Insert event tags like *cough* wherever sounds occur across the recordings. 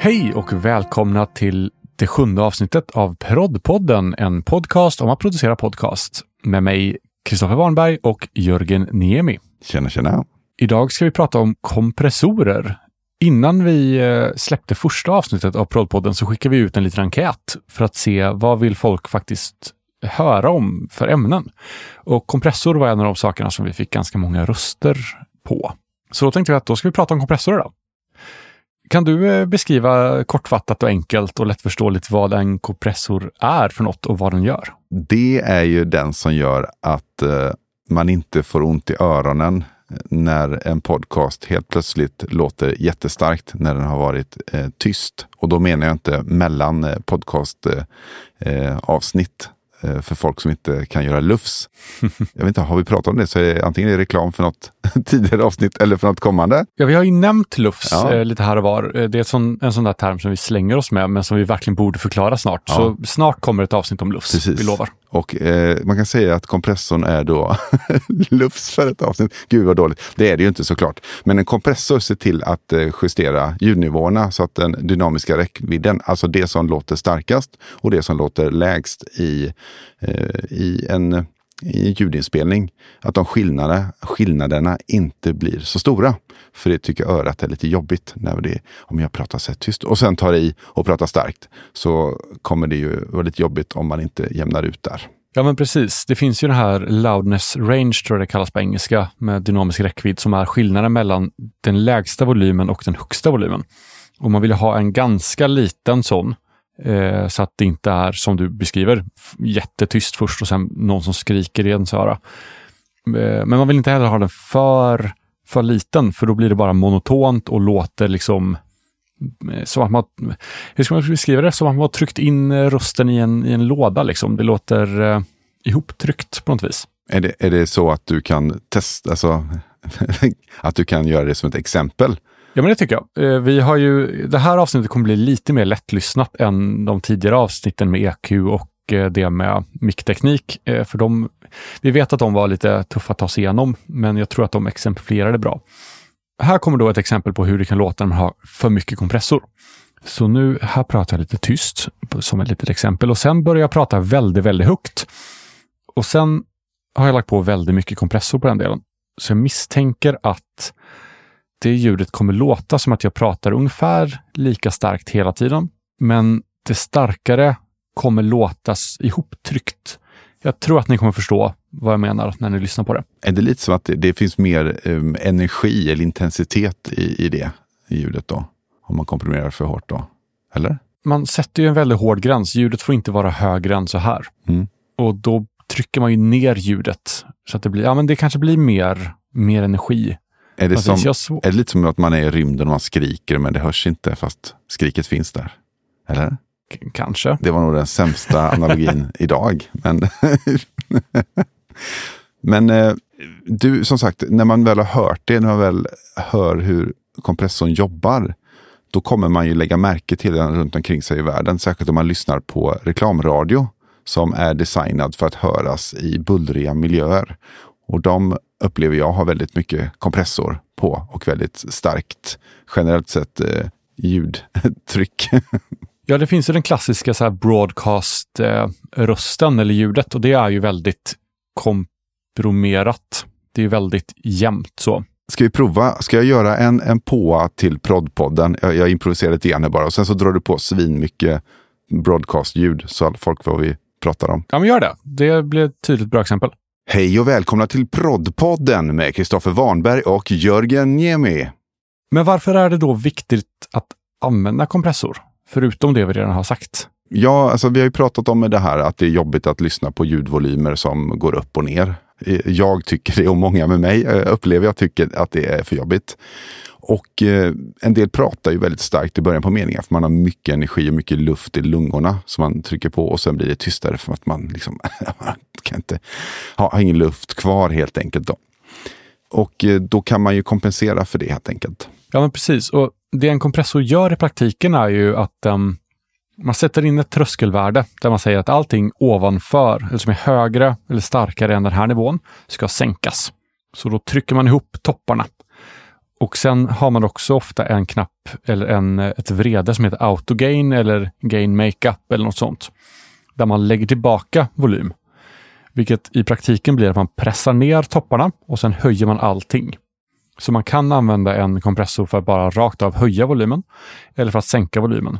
Hej och välkomna till det sjunde avsnittet av Proddpodden, en podcast om att producera podcast med mig, Kristoffer Warnberg och Jörgen Niemi. Tjena, tjena. Idag ska vi prata om kompressorer. Innan vi eh, släppte första avsnittet av Proddpodden så skickade vi ut en liten enkät för att se vad vill folk faktiskt höra om för ämnen. Och kompressor var en av de sakerna som vi fick ganska många röster på. Så då tänkte vi att då ska vi prata om kompressorer. Då. Kan du eh, beskriva kortfattat och enkelt och lättförståeligt vad en kompressor är för något och vad den gör? Det är ju den som gör att eh, man inte får ont i öronen eh, när en podcast helt plötsligt låter jättestarkt när den har varit eh, tyst. Och då menar jag inte mellan eh, podcastavsnitt Eh, för folk som inte kan göra lufs. *laughs* Jag vet inte, har vi pratat om det så är det antingen är det reklam för något *laughs* tidigare avsnitt eller för något kommande. Ja, vi har ju nämnt lufs ja. eh, lite här och var. Eh, det är sån, en sån där term som vi slänger oss med, men som vi verkligen borde förklara snart. Ja. Så snart kommer ett avsnitt om lufs, Precis. vi lovar. Och eh, man kan säga att kompressorn är då *laughs* lufs för ett avsnitt. Gud vad dåligt. Det är det ju inte såklart. Men en kompressor ser till att eh, justera ljudnivåerna så att den dynamiska räckvidden, alltså det som låter starkast och det som låter lägst i, eh, i en i ljudinspelning, att de skillnaderna, skillnaderna inte blir så stora. För det tycker örat är lite jobbigt när det, om jag pratar så här tyst och sen tar i och pratar starkt. Så kommer det ju vara lite jobbigt om man inte jämnar ut där. Ja men precis. Det finns ju den här loudness range, tror jag det kallas på engelska, med dynamisk räckvidd som är skillnaden mellan den lägsta volymen och den högsta volymen. Och man vill ha en ganska liten sån Eh, så att det inte är, som du beskriver, jättetyst först och sen någon som skriker i ens öra. Eh, men man vill inte heller ha den för, för liten, för då blir det bara monotont och låter liksom eh, som att man, hur ska man beskriva det? Som att man har tryckt in eh, rösten i en, i en låda. Liksom. Det låter eh, ihoptryckt på något vis. Är det, är det så att du kan testa, alltså, *laughs* att du kan göra det som ett exempel? Ja, men det tycker jag. Eh, vi har ju, det här avsnittet kommer bli lite mer lättlyssnat än de tidigare avsnitten med EQ och eh, det med mickteknik. Eh, för de, vi vet att de var lite tuffa att ta sig igenom, men jag tror att de exemplifierade bra. Här kommer då ett exempel på hur det kan låta när man har för mycket kompressor. Så nu, här pratar jag lite tyst som ett litet exempel och sen börjar jag prata väldigt, väldigt högt. Och sen har jag lagt på väldigt mycket kompressor på den delen. Så jag misstänker att det ljudet kommer låta som att jag pratar ungefär lika starkt hela tiden, men det starkare kommer låtas ihoptryckt. Jag tror att ni kommer förstå vad jag menar när ni lyssnar på det. Är det lite som att det, det finns mer um, energi eller intensitet i, i det i ljudet då? Om man komprimerar för hårt då? Eller? Man sätter ju en väldigt hård gräns. Ljudet får inte vara högre än så här. Mm. Och då trycker man ju ner ljudet så att det blir, ja men det kanske blir mer, mer energi är det, som, är det lite som att man är i rymden och man skriker men det hörs inte fast skriket finns där? Eller? K kanske. Det var nog den sämsta analogin *laughs* idag. Men, men eh, du, som sagt, när man väl har hört det, när man väl hör hur kompressorn jobbar, då kommer man ju lägga märke till den runt omkring sig i världen. Särskilt om man lyssnar på reklamradio som är designad för att höras i bullriga miljöer. Och de upplever jag har väldigt mycket kompressor på och väldigt starkt generellt sett eh, ljudtryck. *laughs* ja, det finns ju den klassiska så broadcast-rösten eh, eller ljudet och det är ju väldigt komprimerat. Det är väldigt jämnt så. Ska vi prova? Ska jag göra en, en påa till proddpodden? Jag, jag improviserar lite grann bara och sen så drar du på svin mycket broadcast-ljud så folk får vi pratar om. Ja, men gör det. Det blir ett tydligt bra exempel. Hej och välkomna till Proddpodden med Kristoffer Warnberg och Jörgen Niemi. Men varför är det då viktigt att använda kompressor? Förutom det vi redan har sagt. Ja, alltså vi har ju pratat om det här att det är jobbigt att lyssna på ljudvolymer som går upp och ner. Jag tycker det och många med mig eh, upplever jag tycker att det är för jobbigt. Och eh, en del pratar ju väldigt starkt i början på meningen för man har mycket energi och mycket luft i lungorna som man trycker på och sen blir det tystare för att man liksom *laughs* kan inte ha, ha ingen luft kvar helt enkelt. Då. Och eh, då kan man ju kompensera för det helt enkelt. Ja, men precis. Och det en kompressor gör i praktiken är ju att um, man sätter in ett tröskelvärde där man säger att allting ovanför, eller som är högre eller starkare än den här nivån, ska sänkas. Så då trycker man ihop topparna och sen har man också ofta en knapp eller en, ett vrede som heter Auto Gain eller Gain Makeup eller något sånt. Där man lägger tillbaka volym. Vilket i praktiken blir att man pressar ner topparna och sen höjer man allting. Så man kan använda en kompressor för att bara rakt av höja volymen eller för att sänka volymen.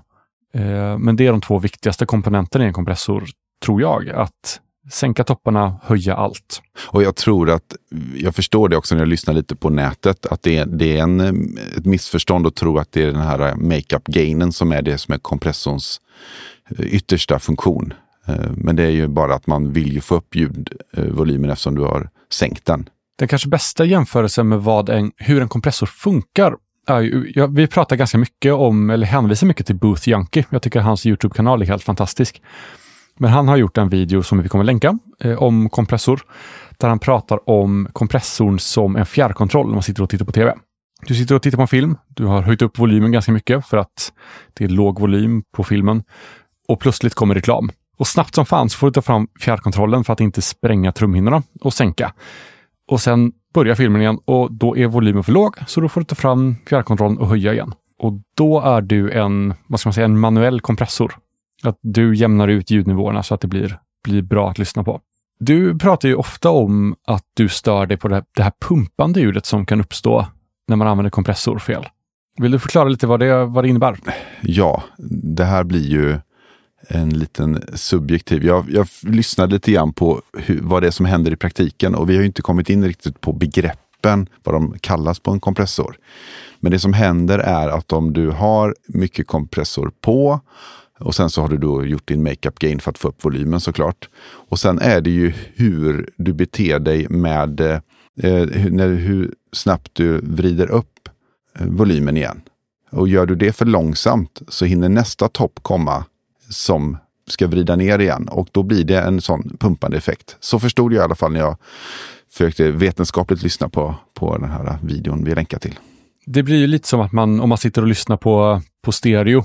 Eh, men det är de två viktigaste komponenterna i en kompressor, tror jag. Att sänka topparna, höja allt. Och jag tror att, jag förstår det också när jag lyssnar lite på nätet, att det är, det är en, ett missförstånd att tro att det är den här makeup-gainen som är det som är kompressorns eh, yttersta funktion. Eh, men det är ju bara att man vill ju få upp ljudvolymen eftersom du har sänkt den. Den kanske bästa jämförelsen med vad en, hur en kompressor funkar är ju, ja, vi pratar ganska mycket om, eller hänvisar mycket till Booth Junkie. Jag tycker hans Youtube-kanal är helt fantastisk. Men han har gjort en video som vi kommer länka eh, om kompressor, där han pratar om kompressorn som en fjärrkontroll när man sitter och tittar på tv. Du sitter och tittar på en film, du har höjt upp volymen ganska mycket för att det är låg volym på filmen och plötsligt kommer reklam. Och snabbt som fan så får du ta fram fjärrkontrollen för att inte spränga trumhinnorna och sänka. Och sen börjar filmen igen och då är volymen för låg, så då får du ta fram fjärrkontrollen och höja igen. Och då är du en, vad ska man säga, en manuell kompressor. Att du jämnar ut ljudnivåerna så att det blir, blir bra att lyssna på. Du pratar ju ofta om att du stör dig på det här, det här pumpande ljudet som kan uppstå när man använder kompressor fel. Vill du förklara lite vad det, vad det innebär? Ja, det här blir ju en liten subjektiv. Jag, jag lyssnade lite grann på hur, vad det är som händer i praktiken och vi har inte kommit in riktigt på begreppen, vad de kallas på en kompressor. Men det som händer är att om du har mycket kompressor på och sen så har du då gjort din makeup gain för att få upp volymen såklart. Och sen är det ju hur du beter dig med eh, eh hur, hur snabbt du vrider upp eh, volymen igen. Och gör du det för långsamt så hinner nästa topp komma som ska vrida ner igen och då blir det en sån pumpande effekt. Så förstod jag i alla fall när jag försökte vetenskapligt lyssna på, på den här videon vi länkar till. Det blir ju lite som att man, om man sitter och lyssnar på, på stereo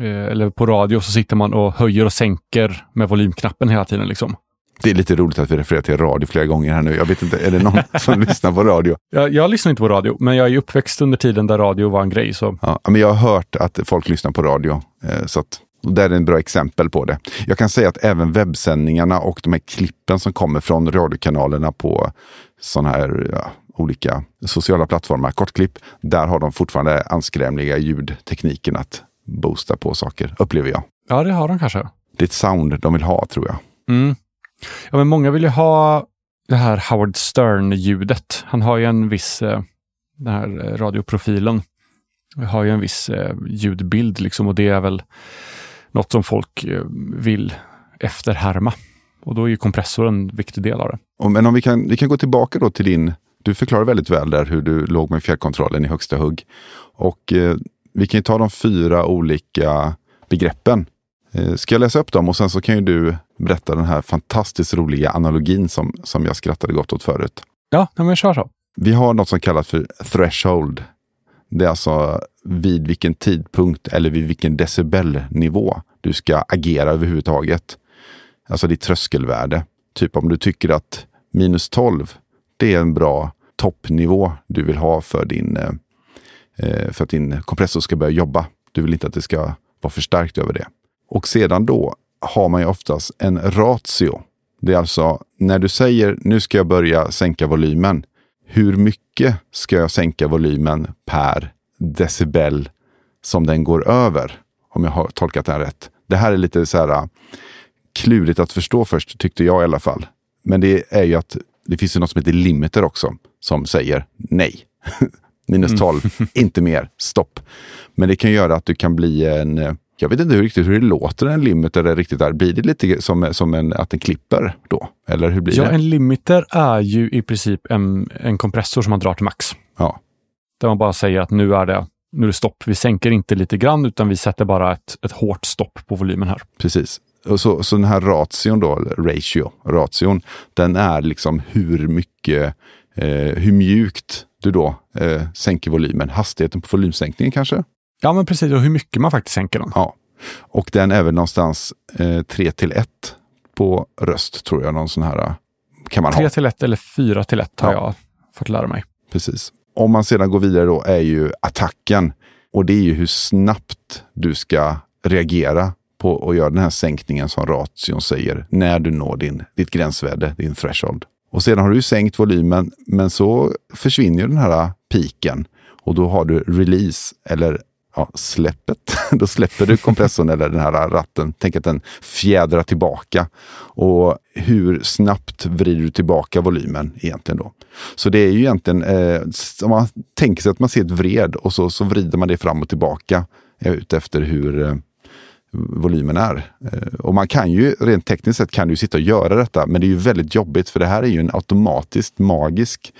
eller på radio, så sitter man och höjer och sänker med volymknappen hela tiden. Liksom. Det är lite roligt att vi refererar till radio flera gånger här nu. Jag vet inte, är det någon *laughs* som lyssnar på radio? Jag, jag lyssnar inte på radio, men jag är uppväxt under tiden där radio var en grej. Så. Ja, men jag har hört att folk lyssnar på radio. Eh, så att där är en bra exempel på det. Jag kan säga att även webbsändningarna och de här klippen som kommer från radiokanalerna på sådana här ja, olika sociala plattformar, kortklipp, där har de fortfarande anskrämliga ljudtekniken att boosta på saker, upplever jag. Ja, det har de kanske. Det är ett sound de vill ha, tror jag. Mm. Ja, men många vill ju ha det här Howard Stern-ljudet. Han har ju en viss, eh, den här radioprofilen, har ju en viss eh, ljudbild liksom och det är väl något som folk eh, vill efterhärma. Och då är ju kompressor en viktig del av det. Men om vi kan, vi kan gå tillbaka då till din, du förklarar väldigt väl där hur du låg med fjärrkontrollen i högsta hugg. Och vi kan ju ta de fyra olika begreppen. Eh, ska jag läsa upp dem och sen så kan ju du berätta den här fantastiskt roliga analogin som, som jag skrattade gott åt förut. Ja, men kör så. Vi har något som kallas för threshold. Det är alltså vid vilken tidpunkt eller vid vilken decibelnivå du ska agera överhuvudtaget. Alltså ditt tröskelvärde. Typ om du tycker att minus 12, det är en bra toppnivå du vill ha för, din, eh, Eh, för att din kompressor ska börja jobba. Du vill inte att det ska vara förstärkt över det. Och sedan då har man ju oftast en ratio. Det är alltså när du säger nu ska jag börja sänka volymen. Hur mycket ska jag sänka volymen per decibel som den går över. Om jag har tolkat det här rätt. Det här är lite så här äh, klurigt att förstå först, tyckte jag i alla fall. Men det är ju att det finns ju något som heter limiter också, som säger nej. *laughs* Minus 12, mm. *laughs* inte mer, stopp. Men det kan göra att du kan bli en, äh, jag vet inte riktigt hur det låter en limiter är riktigt där. Blir det lite som, som en, att den klipper då? Eller hur blir ja, det? Ja, en limiter är ju i princip en, en kompressor som man drar till max. Ja. Där man bara säger att nu är det, nu är det stopp. Vi sänker inte lite grann utan vi sätter bara ett, ett hårt stopp på volymen här. Precis. Och så, så den här ration då, ratio, ration, den är liksom hur mycket, eh, hur mjukt du då eh, sänker volymen. Hastigheten på volymsänkningen kanske? Ja, men precis. Och hur mycket man faktiskt sänker den. Ja. Och den är väl någonstans eh, 3 till 1 på röst, tror jag. Någon sån här kan man 3 ha. till 1 eller 4 till 1 har ja. jag fått lära mig. Precis om man sedan går vidare då är ju attacken. Och det är ju hur snabbt du ska reagera på att göra den här sänkningen som ration säger när du når din, ditt gränsvärde, din threshold. Och sedan har du sänkt volymen, men så försvinner den här piken och då har du release eller ja, släppet. *laughs* Då släpper du kompressorn eller den här ratten. Tänk att den fjädrar tillbaka. Och hur snabbt vrider du tillbaka volymen egentligen då? Så det är ju egentligen, eh, om man tänker sig att man ser ett vred och så, så vrider man det fram och tillbaka eh, utefter hur eh, volymen är. Eh, och man kan ju, rent tekniskt sett kan du sitta och göra detta, men det är ju väldigt jobbigt för det här är ju en automatiskt magisk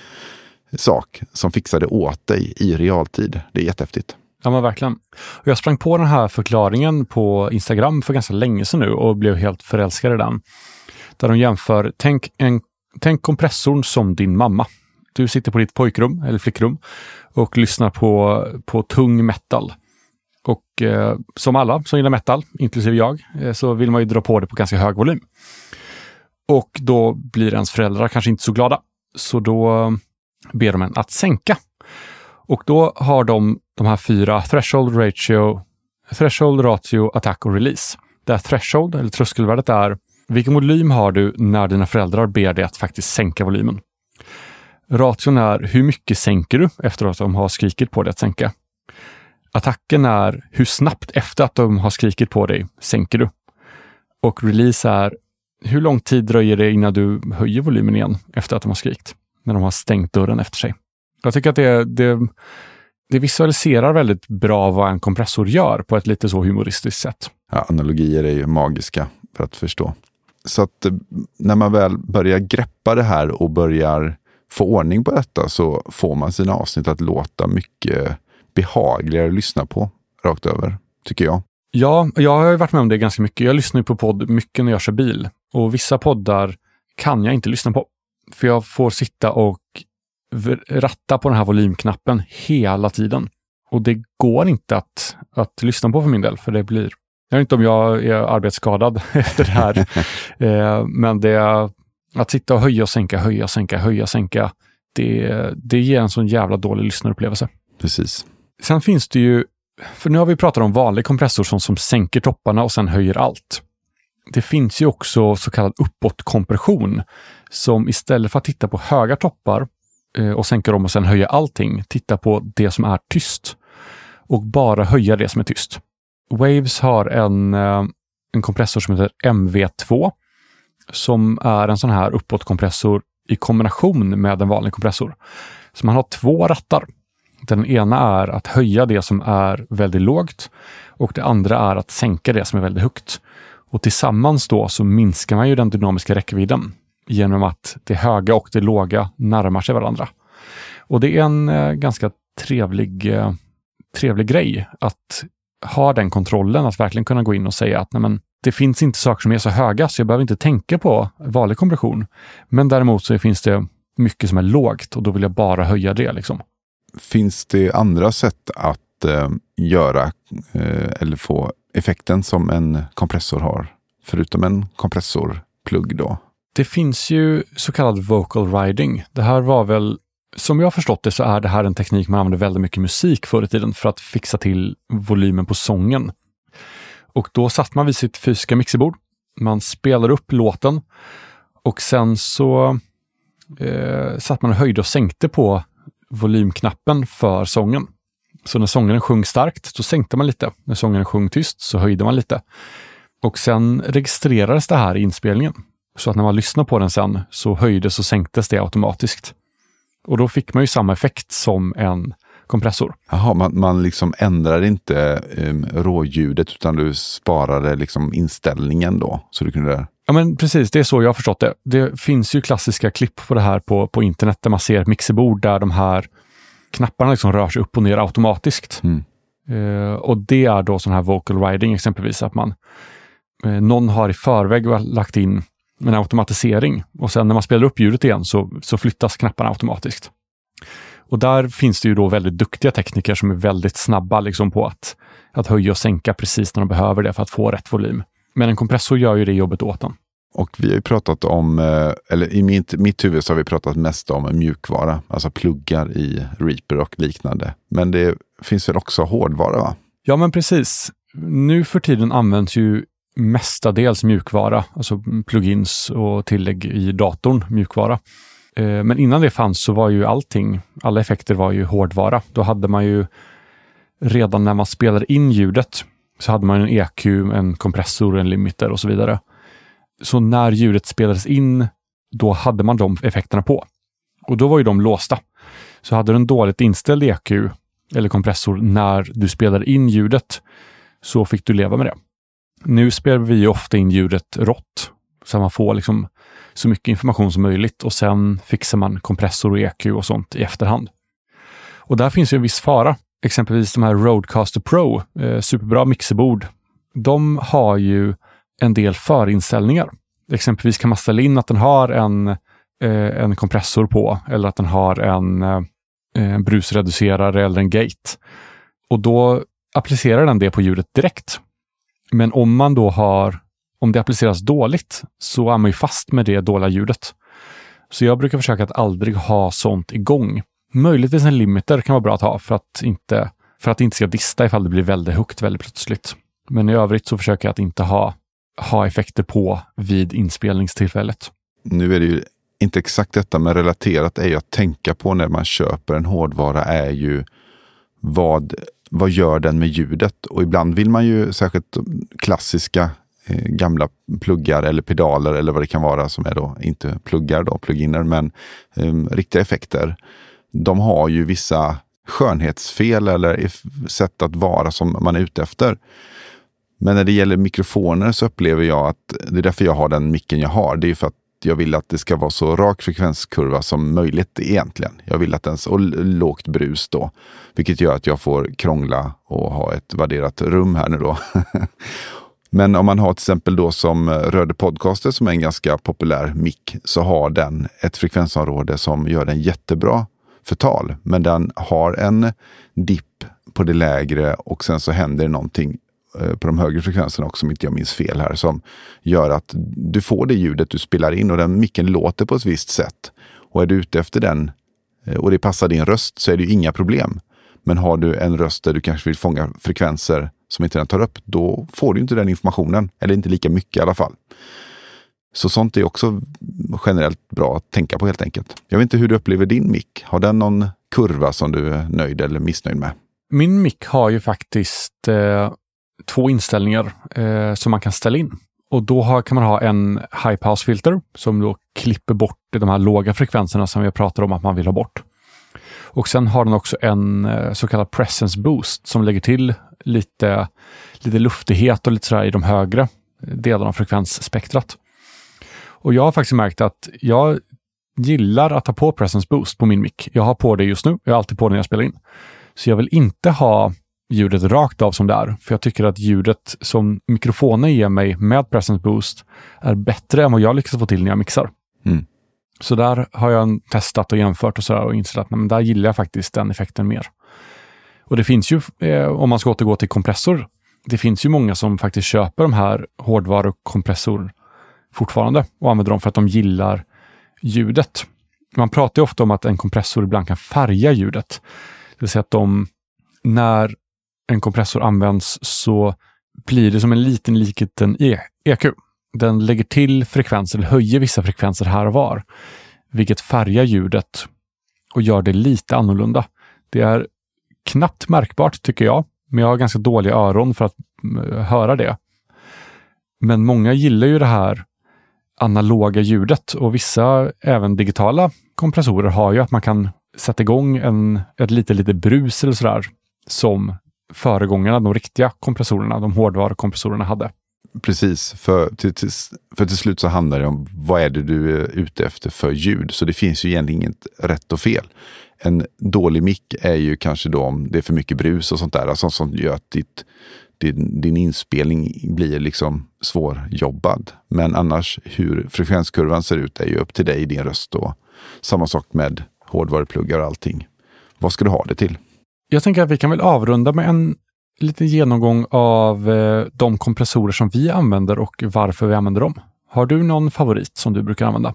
sak som fixar det åt dig i realtid. Det är jättehäftigt. Ja, men verkligen. Och jag sprang på den här förklaringen på Instagram för ganska länge sedan nu och blev helt förälskad i den. Där de jämför, tänk, en, tänk kompressorn som din mamma. Du sitter på ditt pojkrum eller flickrum och lyssnar på, på tung metal. Och eh, som alla som gillar metal, inklusive jag, eh, så vill man ju dra på det på ganska hög volym. Och då blir ens föräldrar kanske inte så glada. Så då eh, ber de en att sänka. Och då har de de här fyra threshold, ratio, threshold, ratio, attack och release. Där threshold, eller tröskelvärdet, är vilken volym har du när dina föräldrar ber dig att faktiskt sänka volymen? Ration är hur mycket sänker du efter att de har skrikit på dig att sänka? Attacken är hur snabbt efter att de har skrikit på dig sänker du? Och release är hur lång tid dröjer det innan du höjer volymen igen efter att de har skrikit? När de har stängt dörren efter sig. Jag tycker att det, det, det visualiserar väldigt bra vad en kompressor gör på ett lite så humoristiskt sätt. Ja, analogier är ju magiska för att förstå. Så att eh, när man väl börjar greppa det här och börjar få ordning på detta så får man sina avsnitt att låta mycket behagligare att lyssna på rakt över, tycker jag. Ja, jag har varit med om det ganska mycket. Jag lyssnar på podd mycket när jag kör bil och vissa poddar kan jag inte lyssna på. För jag får sitta och ratta på den här volymknappen hela tiden. Och det går inte att, att lyssna på för min del, för det blir... Jag vet inte om jag är arbetsskadad *laughs* efter det här, *laughs* eh, men det, att sitta och höja och sänka, höja, sänka, höja, sänka, det, det ger en sån jävla dålig lyssnarupplevelse. Precis. Sen finns det ju, för nu har vi pratat om vanlig kompressor som, som sänker topparna och sen höjer allt. Det finns ju också så kallad uppåtkompression som istället för att titta på höga toppar eh, och sänka dem och sen höja allting, titta på det som är tyst och bara höja det som är tyst. Waves har en, eh, en kompressor som heter MV2 som är en sån här uppåtkompressor i kombination med en vanlig kompressor. Så man har två rattar den ena är att höja det som är väldigt lågt och det andra är att sänka det som är väldigt högt. Och tillsammans då så minskar man ju den dynamiska räckvidden genom att det höga och det låga närmar sig varandra. Och det är en eh, ganska trevlig, eh, trevlig grej att ha den kontrollen, att verkligen kunna gå in och säga att nej men, det finns inte saker som är så höga så jag behöver inte tänka på vanlig kompression. Men däremot så finns det mycket som är lågt och då vill jag bara höja det. Liksom. Finns det andra sätt att eh, göra eh, eller få effekten som en kompressor har? Förutom en kompressorplugg då? Det finns ju så kallad vocal riding. Det här var väl, som jag har förstått det så är det här en teknik man använde väldigt mycket musik förr i tiden för att fixa till volymen på sången. Och då satt man vid sitt fysiska mixerbord. Man spelade upp låten och sen så eh, satt man och höjde och sänkte på volymknappen för sången. Så när sångaren sjöng starkt, så sänkte man lite. När sångaren sjöng tyst så höjde man lite. Och sen registrerades det här i inspelningen. Så att när man lyssnar på den sen så höjdes och sänktes det automatiskt. Och då fick man ju samma effekt som en kompressor. Jaha, man, man liksom ändrar inte um, råljudet utan du sparade liksom inställningen då? Så du kunde Ja, men precis. Det är så jag har förstått det. Det finns ju klassiska klipp på det här på, på internet där man ser ett mixerbord där de här knapparna liksom rör sig upp och ner automatiskt. Mm. Uh, och det är då sån här vocal riding exempelvis, att man uh, någon har i förväg lagt in en automatisering och sen när man spelar upp ljudet igen så, så flyttas knapparna automatiskt. Och där finns det ju då väldigt duktiga tekniker som är väldigt snabba liksom på att, att höja och sänka precis när de behöver det för att få rätt volym. Men en kompressor gör ju det jobbet åt en. Och vi har ju pratat om, eh, eller i mitt, mitt huvud så har vi pratat mest om mjukvara, alltså pluggar i Reaper och liknande. Men det finns väl också hårdvara? va? Ja, men precis. Nu för tiden används ju mestadels mjukvara, alltså plugins och tillägg i datorn, mjukvara. Eh, men innan det fanns så var ju allting, alla effekter var ju hårdvara. Då hade man ju redan när man spelade in ljudet så hade man en EQ, en kompressor, en limiter och så vidare. Så när ljudet spelades in, då hade man de effekterna på. Och då var ju de låsta. Så hade du en dåligt inställd EQ eller kompressor när du spelade in ljudet så fick du leva med det. Nu spelar vi ofta in ljudet rått så man får liksom så mycket information som möjligt och sen fixar man kompressor och EQ och sånt i efterhand. Och där finns ju en viss fara. Exempelvis de här Roadcaster Pro, eh, superbra mixerbord. De har ju en del förinställningar. Exempelvis kan man ställa in att den har en, eh, en kompressor på eller att den har en eh, brusreducerare eller en gate. Och då applicerar den det på ljudet direkt. Men om man då har, om det appliceras dåligt så är man ju fast med det dåliga ljudet. Så jag brukar försöka att aldrig ha sånt igång. Möjligtvis en limiter kan vara bra att ha för att inte, för att det inte ska dista ifall det blir väldigt högt väldigt plötsligt. Men i övrigt så försöker jag att inte ha ha effekter på vid inspelningstillfället. Nu är det ju inte exakt detta, men relaterat är ju att tänka på när man köper en hårdvara är ju vad, vad gör den med ljudet? Och ibland vill man ju särskilt klassiska Eh, gamla pluggar eller pedaler eller vad det kan vara som är då inte pluggar då, pluginer, men eh, riktiga effekter. De har ju vissa skönhetsfel eller sätt att vara som man är ute efter. Men när det gäller mikrofoner så upplever jag att det är därför jag har den micken jag har. Det är för att jag vill att det ska vara så rak frekvenskurva som möjligt egentligen. Jag vill att den, och lågt brus då. Vilket gör att jag får krångla och ha ett värderat rum här nu då. *laughs* Men om man har till exempel då som eh, Röde Podcaster som är en ganska populär mick så har den ett frekvensområde som gör den jättebra för tal. Men den har en dipp på det lägre och sen så händer det någonting eh, på de högre frekvenserna också, om inte jag minns fel här, som gör att du får det ljudet du spelar in och den micken låter på ett visst sätt. Och är du ute efter den eh, och det passar din röst så är det ju inga problem. Men har du en röst där du kanske vill fånga frekvenser som inte den tar upp, då får du inte den informationen. Eller inte lika mycket i alla fall. Så sånt är också generellt bra att tänka på helt enkelt. Jag vet inte hur du upplever din mick. Har den någon kurva som du är nöjd eller missnöjd med? Min mick har ju faktiskt eh, två inställningar eh, som man kan ställa in. Och då har, kan man ha en high pass filter som då klipper bort de här låga frekvenserna som vi pratar om att man vill ha bort. Och sen har den också en eh, så kallad presence boost som lägger till lite, lite luftighet och lite sådär i de högre delarna av frekvensspektrat. Och jag har faktiskt märkt att jag gillar att ha på presence boost på min mick. Jag har på det just nu. Jag har alltid på det när jag spelar in. Så jag vill inte ha ljudet rakt av som det är. För jag tycker att ljudet som mikrofonen ger mig med presence boost är bättre än vad jag lyckas få till när jag mixar. Mm. Så där har jag testat och jämfört och sådär och insett att men där gillar jag faktiskt den effekten mer. Och det finns ju, eh, om man ska återgå till kompressor, det finns ju många som faktiskt köper de här hårdvarukompressor fortfarande och använder dem för att de gillar ljudet. Man pratar ju ofta om att en kompressor ibland kan färga ljudet. Det vill säga att de, när en kompressor används så blir det som en liten, liten EQ. Den lägger till frekvenser, eller höjer vissa frekvenser här och var, vilket färgar ljudet och gör det lite annorlunda. Det är knappt märkbart tycker jag, men jag har ganska dåliga öron för att eh, höra det. Men många gillar ju det här analoga ljudet och vissa, även digitala kompressorer, har ju att man kan sätta igång en, ett lite, lite brus eller sådär som föregångarna, de riktiga kompressorerna, de hårdvarukompressorerna hade. Precis, för till, till, för till slut så handlar det om vad är det du är ute efter för ljud. Så det finns ju egentligen inget rätt och fel. En dålig mick är ju kanske då om det är för mycket brus och sånt där, sånt som gör att ditt, din, din inspelning blir liksom svårjobbad. Men annars hur frekvenskurvan ser ut är ju upp till dig, din röst då. samma sak med hårdvarupluggar och allting. Vad ska du ha det till? Jag tänker att vi kan väl avrunda med en liten genomgång av eh, de kompressorer som vi använder och varför vi använder dem. Har du någon favorit som du brukar använda?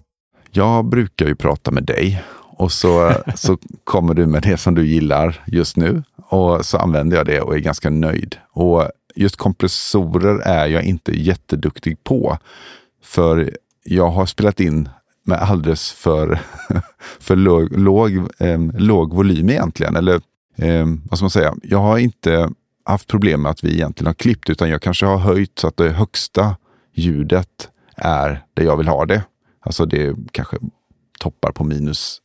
Jag brukar ju prata med dig och så, *laughs* så kommer du med det som du gillar just nu och så använder jag det och är ganska nöjd. Och just kompressorer är jag inte jätteduktig på. För jag har spelat in med alldeles för, *laughs* för låg, låg, eh, låg volym egentligen. Eller eh, vad ska man säga? Jag har inte haft problem med att vi egentligen har klippt, utan jag kanske har höjt så att det högsta ljudet är där jag vill ha det. Alltså det kanske toppar på minus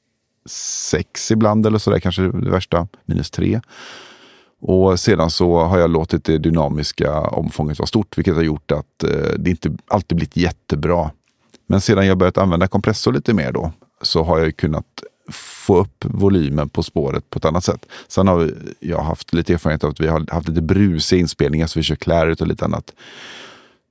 sex ibland eller så där, kanske det värsta, minus tre. Och sedan så har jag låtit det dynamiska omfånget vara stort, vilket har gjort att eh, det inte alltid blivit jättebra. Men sedan jag börjat använda kompressor lite mer då, så har jag kunnat få upp volymen på spåret på ett annat sätt. Sen har jag haft lite erfarenhet av att vi har haft lite brusiga inspelningar, så vi kör Claret och lite annat.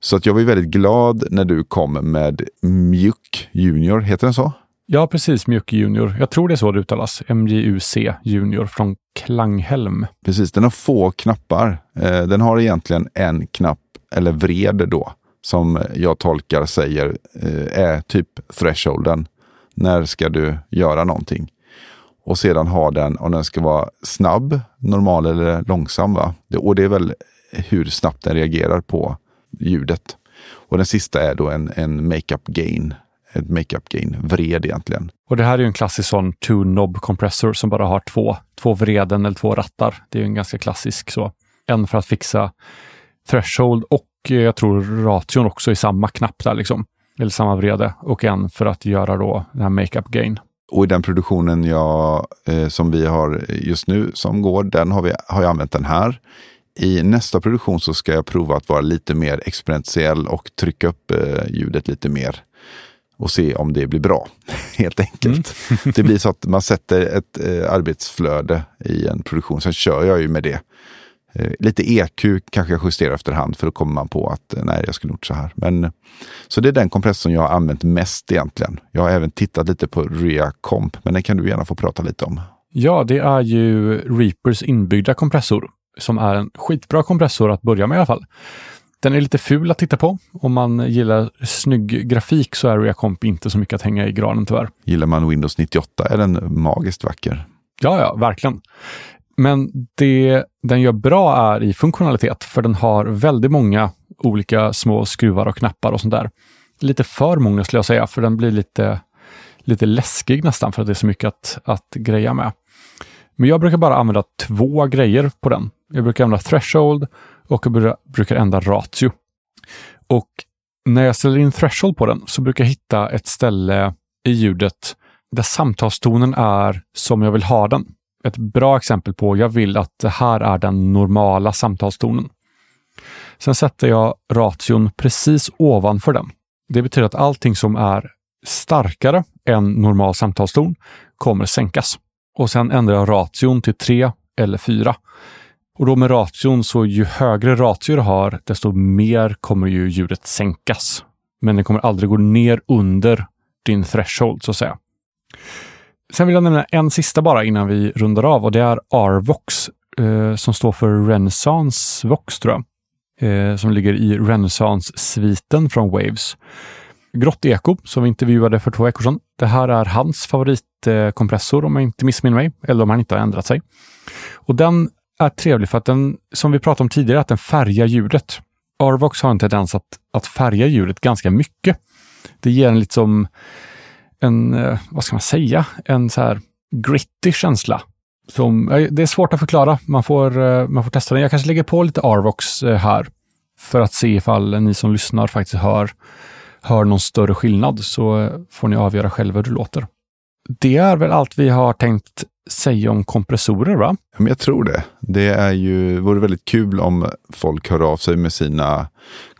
Så att jag var väldigt glad när du kom med Mjuk Junior, heter den så? Ja, precis. Mjuk Junior. Jag tror det är så det uttalas. MJUC Junior från Klanghelm. Precis, den har få knappar. Eh, den har egentligen en knapp, eller vred då, som jag tolkar säger eh, är typ thresholden. När ska du göra någonting? Och sedan ha den, om den ska vara snabb, normal eller långsam. Va? Och det är väl hur snabbt den reagerar på ljudet. Och den sista är då en, en makeup gain. Ett makeup gain vred egentligen. Och det här är ju en klassisk sån two knob compressor som bara har två, två vreden eller två rattar. Det är ju en ganska klassisk så. En för att fixa threshold och eh, jag tror ration också i samma knapp där liksom. Eller samma vrede. Och en för att göra då den här makeup gain. Och i den produktionen jag, eh, som vi har just nu som går, den har, vi, har jag använt den här. I nästa produktion så ska jag prova att vara lite mer experientiell och trycka upp eh, ljudet lite mer och se om det blir bra. *laughs* Helt enkelt. Mm. *laughs* det blir så att man sätter ett eh, arbetsflöde i en produktion. Sen kör jag ju med det. Eh, lite EQ kanske jag justerar efterhand för då kommer man på att eh, nej, jag skulle gjort så här. Men, så det är den kompressorn jag har använt mest egentligen. Jag har även tittat lite på Rea Comp, men den kan du gärna få prata lite om. Ja, det är ju Reapers inbyggda kompressor som är en skitbra kompressor att börja med i alla fall. Den är lite ful att titta på. Om man gillar snygg grafik så är ReaComp inte så mycket att hänga i granen tyvärr. Gillar man Windows 98 är den magiskt vacker. Ja, ja, verkligen. Men det den gör bra är i funktionalitet, för den har väldigt många olika små skruvar och knappar och sånt där. Lite för många skulle jag säga, för den blir lite, lite läskig nästan för att det är så mycket att, att greja med. Men jag brukar bara använda två grejer på den. Jag brukar använda threshold och jag brukar ändra ratio. Och när jag ställer in threshold på den så brukar jag hitta ett ställe i ljudet där samtalstonen är som jag vill ha den. Ett bra exempel på jag vill att det här är den normala samtalstonen. Sen sätter jag ration precis ovanför den. Det betyder att allting som är starkare än normal samtalston kommer sänkas. Och sen ändrar jag ration till 3 eller 4. Och då med ration så ju högre ratio du har, desto mer kommer ju ljudet sänkas. Men det kommer aldrig gå ner under din threshold så att säga. Sen vill jag nämna en sista bara innan vi rundar av och det är Arvox eh, som står för Renaissance Vox tror jag. Eh, som ligger i Renaissance-sviten från Waves. Grått Eko som vi intervjuade för två veckor sedan. Det här är hans favoritkompressor om jag inte missminner mig, eller om han inte har ändrat sig. Och den är trevlig för att den, som vi pratade om tidigare, att den färgar ljudet. Arvox har en tendens att, att färga ljudet ganska mycket. Det ger en liksom en, eh, vad ska man säga, en så här gritty känsla. Som, eh, det är svårt att förklara. Man får, eh, man får testa den. Jag kanske lägger på lite Arvox här för att se ifall ni som lyssnar faktiskt hör, hör någon större skillnad. Så får ni avgöra själva hur det låter. Det är väl allt vi har tänkt säga om kompressorer, va? jag tror det. Det är ju, vore väldigt kul om folk hör av sig med sina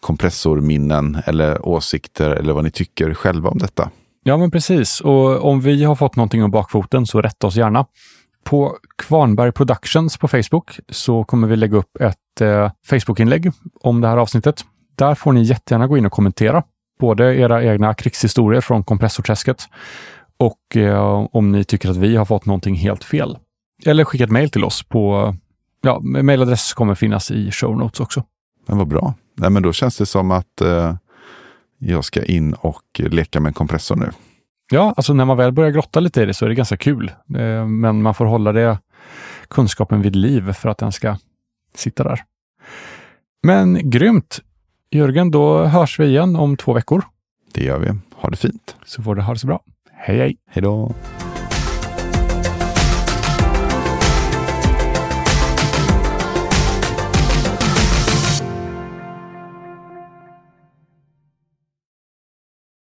kompressorminnen eller åsikter eller vad ni tycker själva om detta. Ja, men precis. Och om vi har fått någonting om bakfoten så rätta oss gärna. På Kvarnberg Productions på Facebook så kommer vi lägga upp ett eh, Facebook-inlägg om det här avsnittet. Där får ni jättegärna gå in och kommentera både era egna krigshistorier från kompressorträsket och eh, om ni tycker att vi har fått någonting helt fel. Eller skicka ett mejl till oss på, ja, mejladress kommer finnas i show notes också. Men vad bra. Nej, men då känns det som att eh, jag ska in och leka med kompressor nu. Ja, alltså när man väl börjar grotta lite i det så är det ganska kul. Eh, men man får hålla det kunskapen vid liv för att den ska sitta där. Men grymt! Jörgen, då hörs vi igen om två veckor. Det gör vi. Ha det fint. Så får du ha det så bra. Hej hej! Hej då!